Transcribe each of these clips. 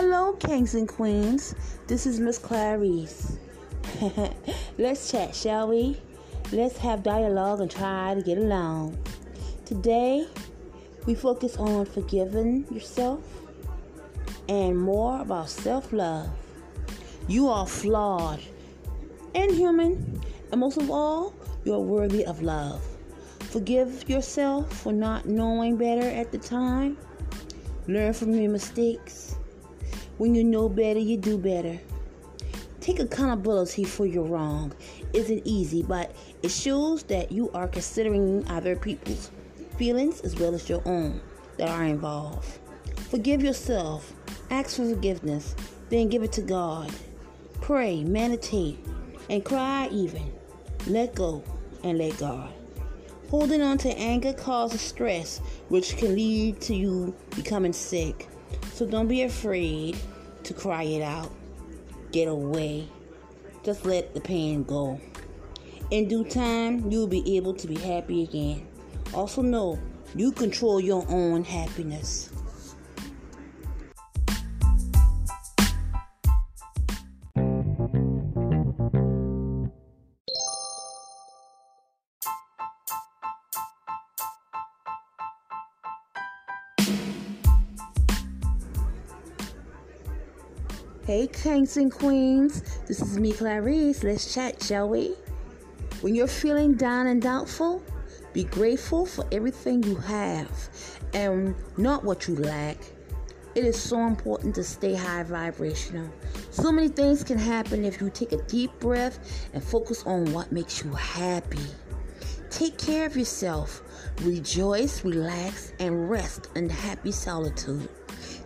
Hello, kings and queens. This is Miss Clarice. Let's chat, shall we? Let's have dialogue and try to get along. Today, we focus on forgiving yourself and more about self love. You are flawed and human, and most of all, you are worthy of love. Forgive yourself for not knowing better at the time. Learn from your mistakes. When you know better, you do better. Take accountability for your wrong. Isn't easy, but it shows that you are considering other people's feelings as well as your own that are involved. Forgive yourself. Ask for forgiveness. Then give it to God. Pray, meditate, and cry even. Let go and let God. Holding on to anger causes stress, which can lead to you becoming sick. So don't be afraid to cry it out. Get away. Just let the pain go. In due time, you'll be able to be happy again. Also, know you control your own happiness. Hey, kings and queens. This is me, Clarice. Let's chat, shall we? When you're feeling down and doubtful, be grateful for everything you have and not what you lack. It is so important to stay high vibrational. So many things can happen if you take a deep breath and focus on what makes you happy. Take care of yourself. Rejoice, relax, and rest in happy solitude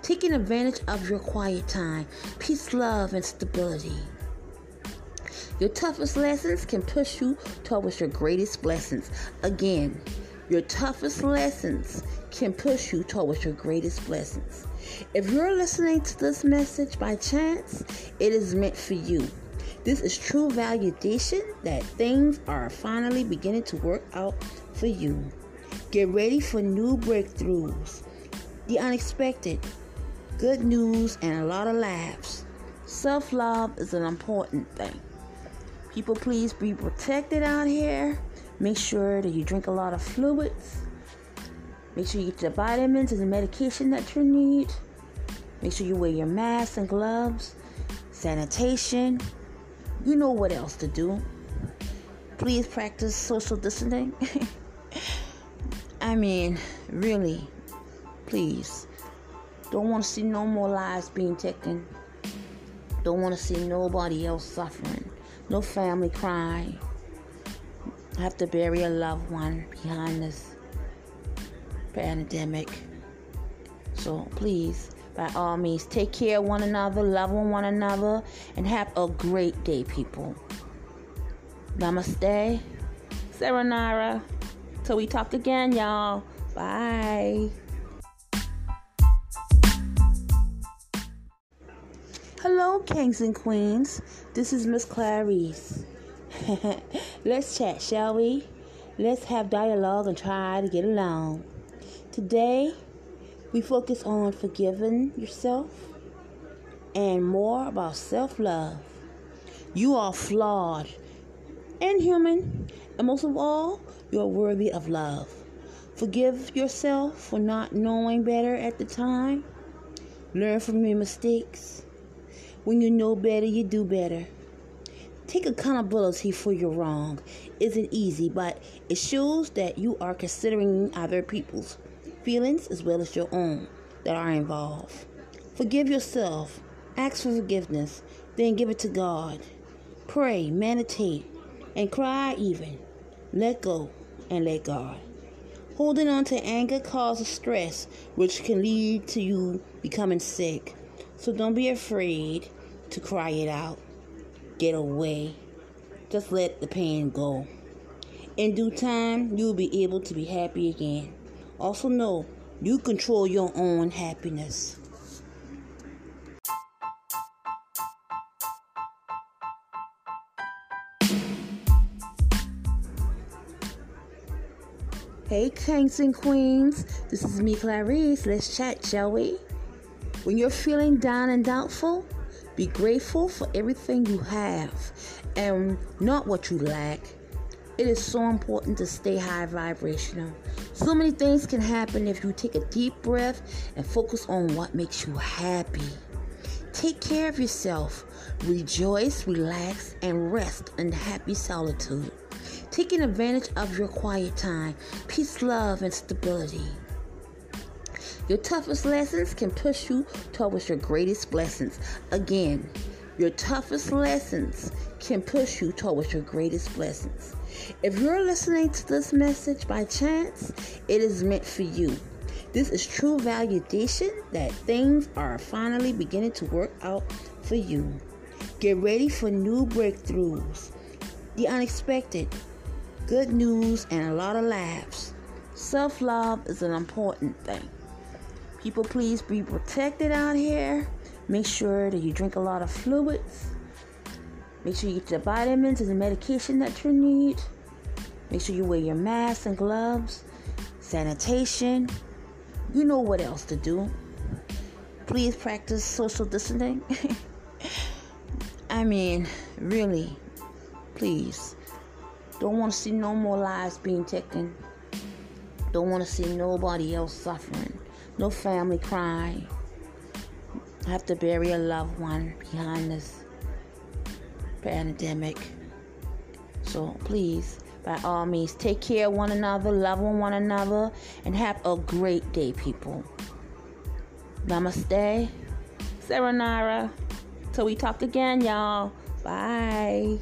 taking advantage of your quiet time, peace, love, and stability. Your toughest lessons can push you towards your greatest blessings. Again, your toughest lessons can push you towards your greatest blessings. If you're listening to this message by chance, it is meant for you. This is true validation that things are finally beginning to work out for you. Get ready for new breakthroughs, the unexpected, good news, and a lot of laughs. Self love is an important thing. People, please be protected out here. Make sure that you drink a lot of fluids. Make sure you get your vitamins and the medication that you need. Make sure you wear your mask and gloves, sanitation. You know what else to do. Please practice social distancing. I mean, really, please. Don't want to see no more lives being taken. Don't want to see nobody else suffering. No family crying. Have to bury a loved one behind this pandemic. So please, by all means, take care of one another, love one another, and have a great day, people. Namaste. Saranara. Till we talk again, y'all. Bye. Hello, kings and queens. This is Miss Clarice. Let's chat, shall we? Let's have dialogue and try to get along. Today, we focus on forgiving yourself and more about self love. You are flawed and human, and most of all, you are worthy of love. Forgive yourself for not knowing better at the time. Learn from your mistakes when you know better, you do better. Take accountability for your wrong. Isn't easy, but it shows that you are considering other people's feelings as well as your own that are involved. Forgive yourself. Ask for forgiveness. Then give it to God. Pray, meditate, and cry even. Let go and let God. Holding on to anger causes stress, which can lead to you becoming sick. So don't be afraid to cry it out. Get away. Just let the pain go. In due time, you'll be able to be happy again. Also, know you control your own happiness. Hey, kings and queens. This is me, Clarice. Let's chat, shall we? When you're feeling down and doubtful, be grateful for everything you have and not what you lack. It is so important to stay high vibrational. So many things can happen if you take a deep breath and focus on what makes you happy. Take care of yourself. Rejoice, relax, and rest in happy solitude. Taking advantage of your quiet time, peace, love, and stability. Your toughest lessons can push you towards your greatest blessings. Again, your toughest lessons can push you towards your greatest blessings. If you're listening to this message by chance, it is meant for you. This is true validation that things are finally beginning to work out for you. Get ready for new breakthroughs, the unexpected, good news, and a lot of laughs. Self love is an important thing. People, please be protected out here. Make sure that you drink a lot of fluids. Make sure you get the vitamins and the medication that you need. Make sure you wear your mask and gloves, sanitation, you know what else to do. Please practice social distancing. I mean, really, please. Don't want to see no more lives being taken. Don't want to see nobody else suffering. No family crying. Have to bury a loved one behind this pandemic. So please by all means, take care of one another, love one another, and have a great day, people. Namaste. Saranara. Till we talk again, y'all. Bye.